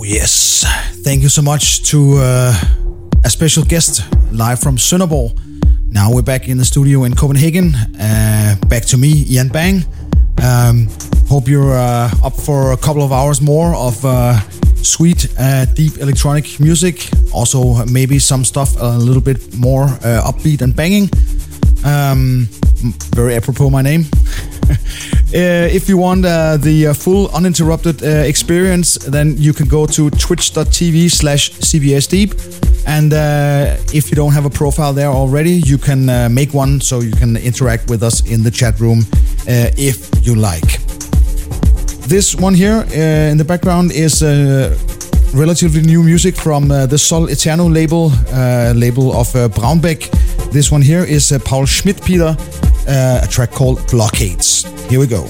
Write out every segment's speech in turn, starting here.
Oh, yes. Thank you so much to uh, a special guest live from Sønderborg. Now we're back in the studio in Copenhagen. Uh, back to me, Ian Bang. Um, hope you're uh, up for a couple of hours more of uh, sweet, uh, deep electronic music. Also, maybe some stuff a little bit more uh, upbeat and banging. Um, very apropos, my name. Uh, if you want uh, the uh, full uninterrupted uh, experience, then you can go to twitch.tv slash cbsdeep. And uh, if you don't have a profile there already, you can uh, make one so you can interact with us in the chat room if you like. This one here in the background is relatively new music from the Sol Eterno label, label of Braunbeck. This one here is Paul Schmidt-Peter, Uh, a track called Blockades. Here we go.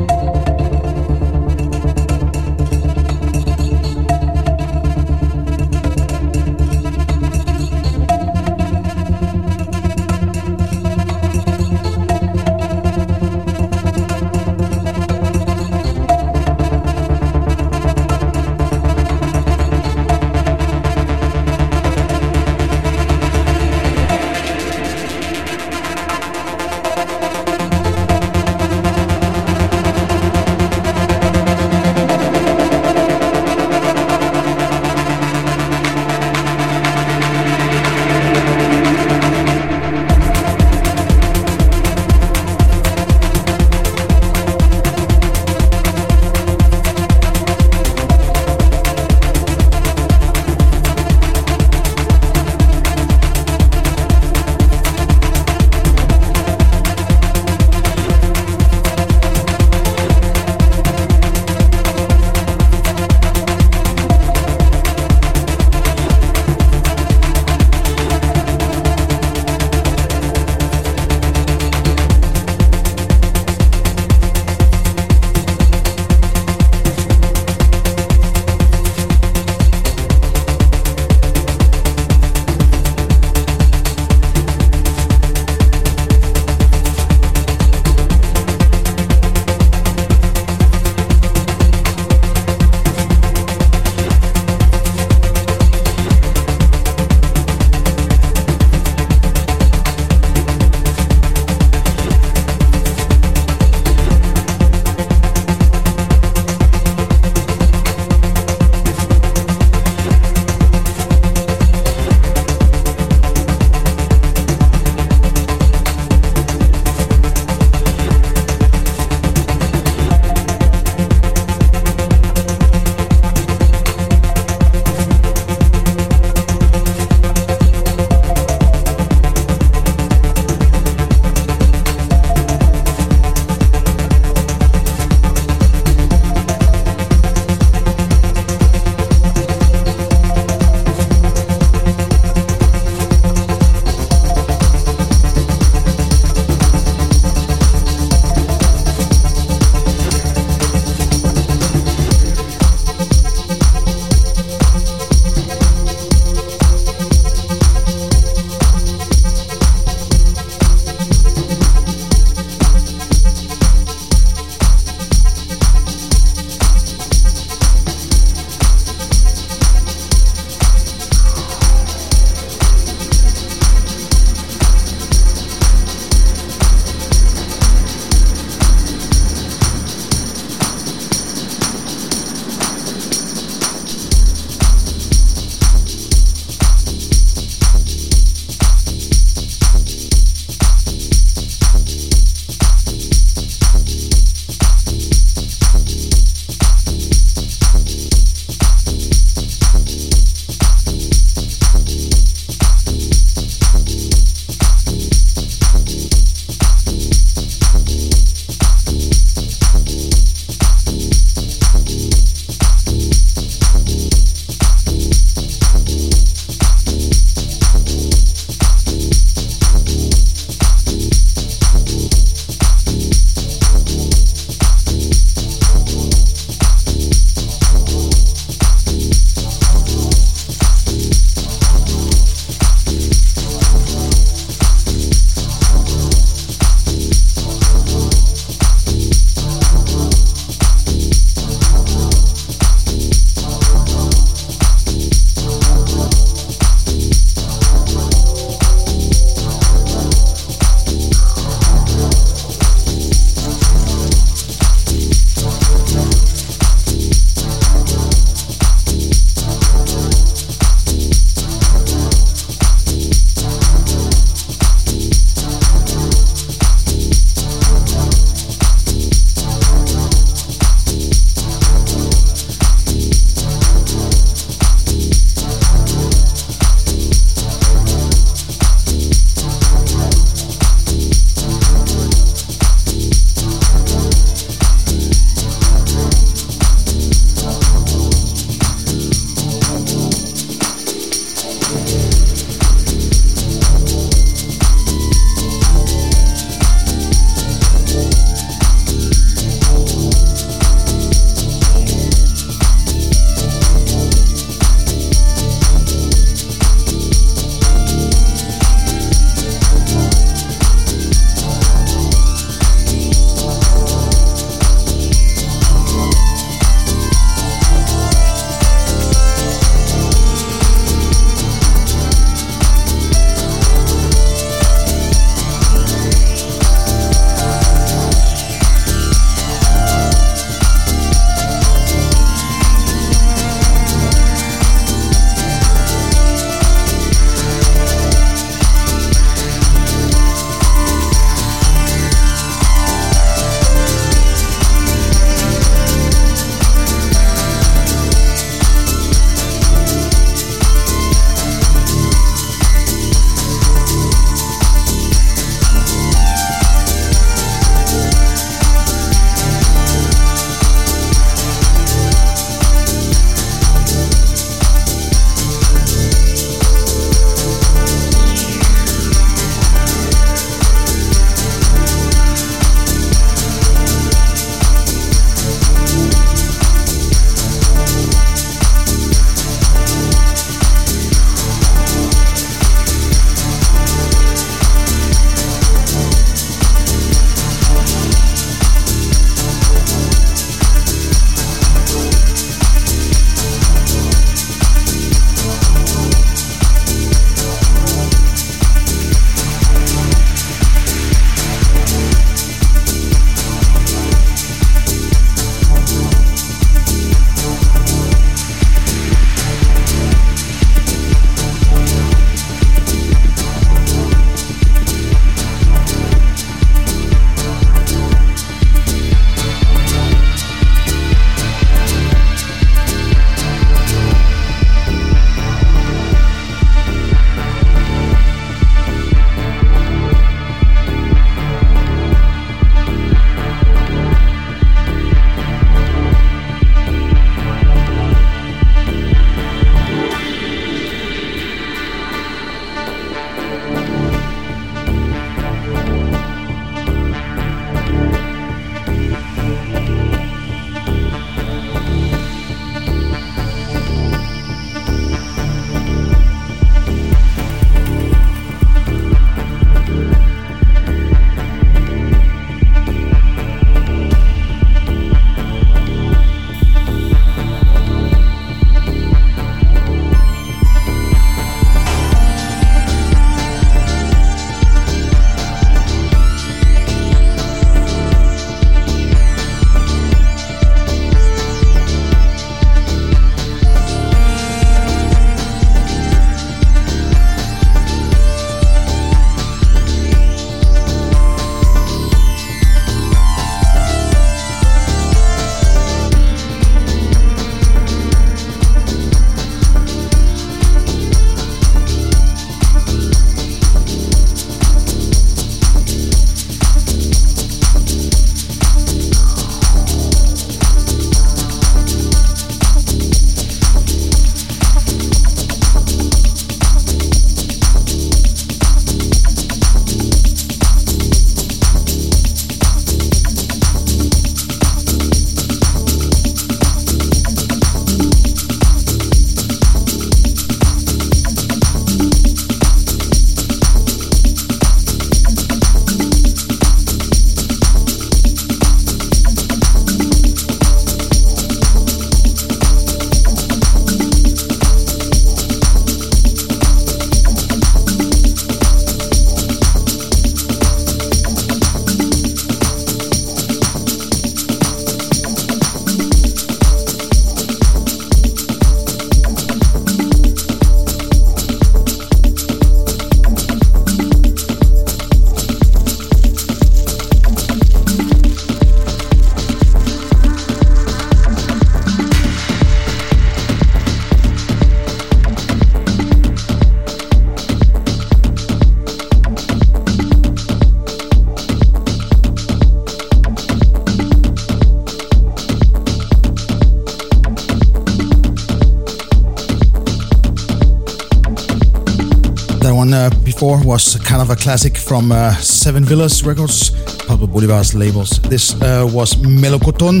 Before was kind of a classic from uh, Seven Villas Records, Pablo Bolivar's labels. This uh, was Melocoton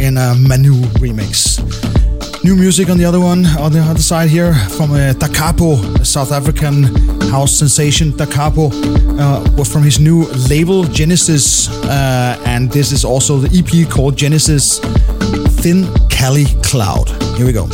in a Manu remix. New music on the other one, on the other side here, from uh, a South African house sensation. Takapo, uh, was from his new label Genesis, uh, and this is also the EP called Genesis Thin Cali Cloud. Here we go.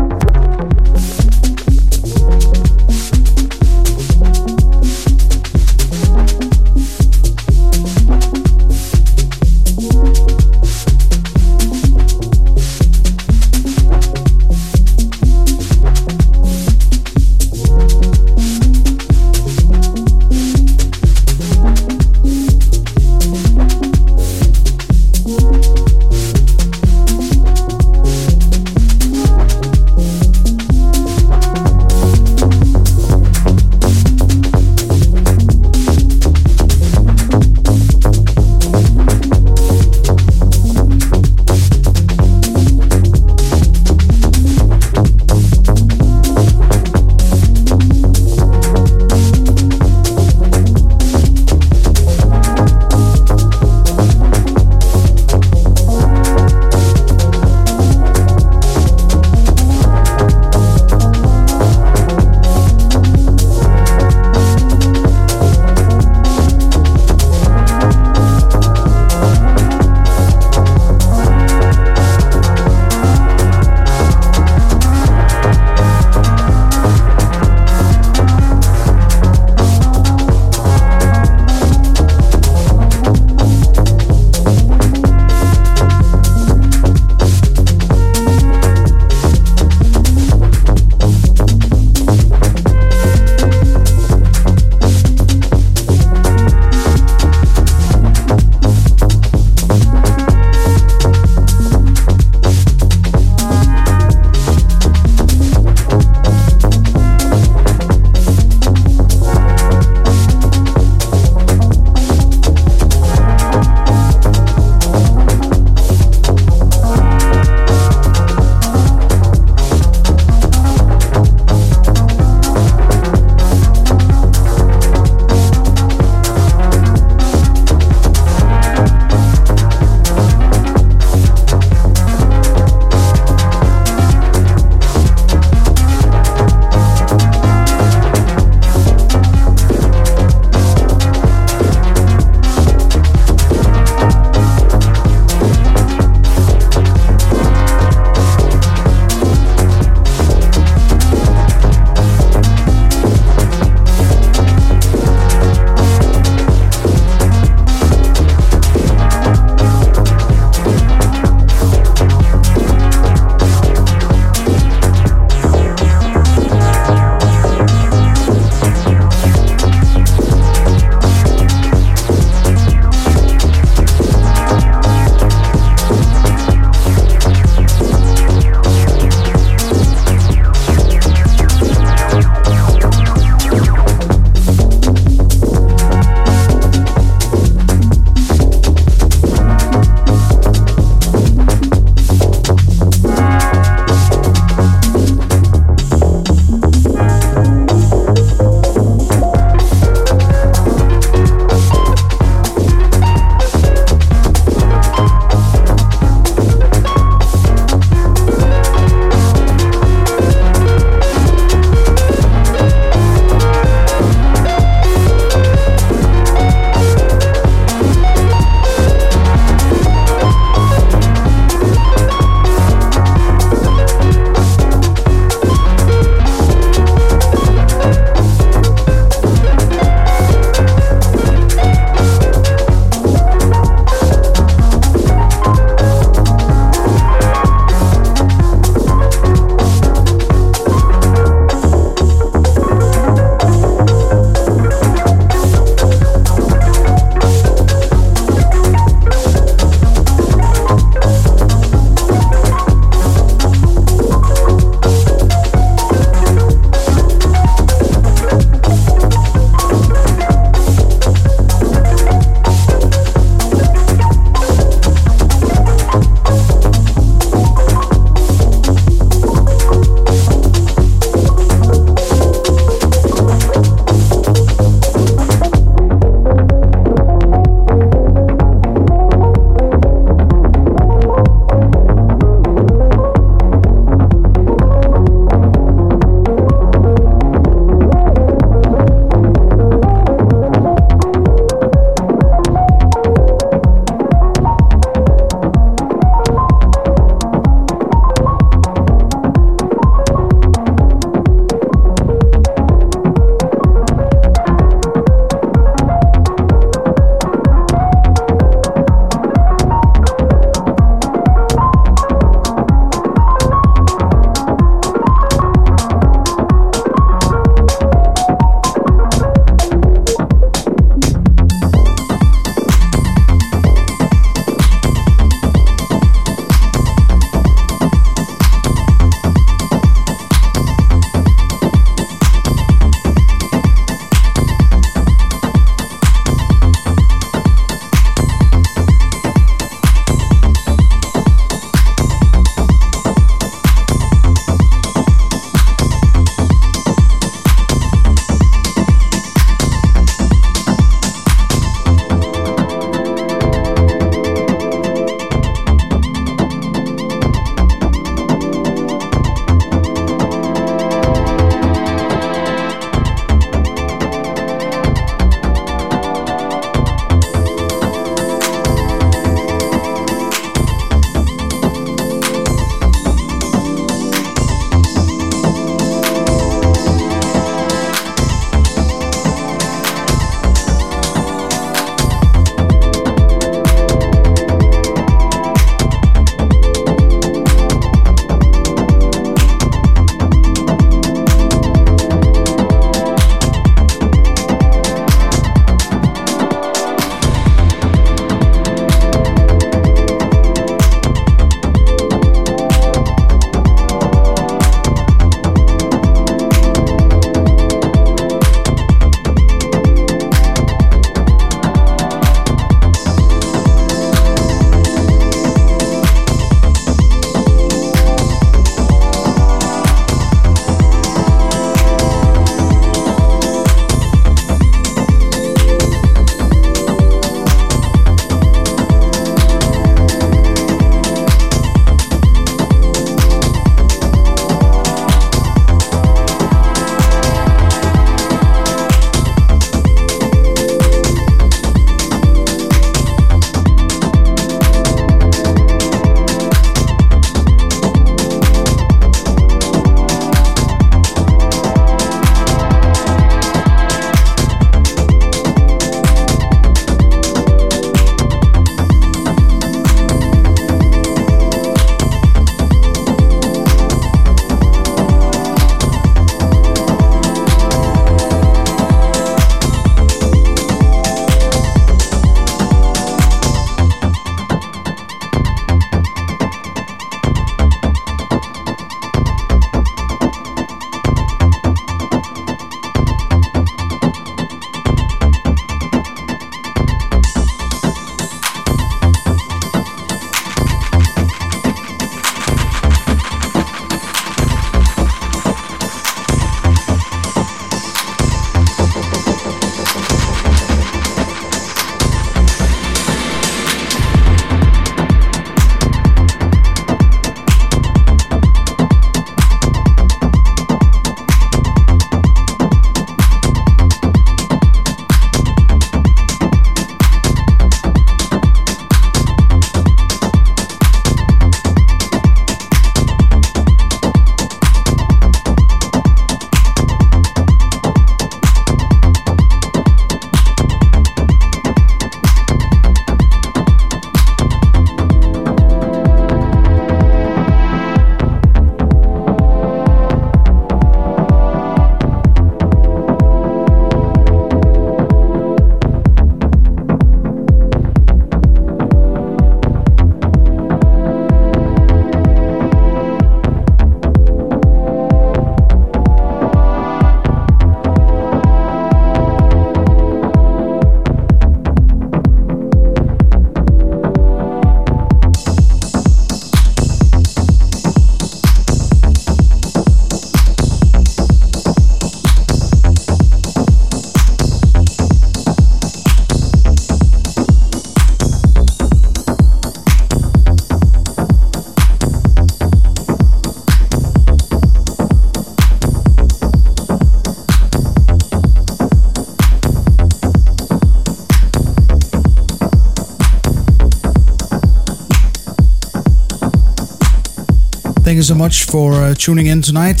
You so much for uh, tuning in tonight.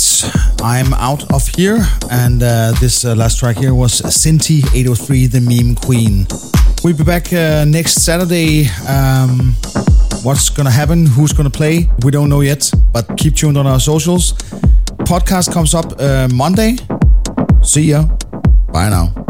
I'm out of here, and uh, this uh, last track here was Cinti 803, the meme queen. We'll be back uh, next Saturday. Um, what's gonna happen? Who's gonna play? We don't know yet, but keep tuned on our socials. Podcast comes up uh, Monday. See ya. Bye now.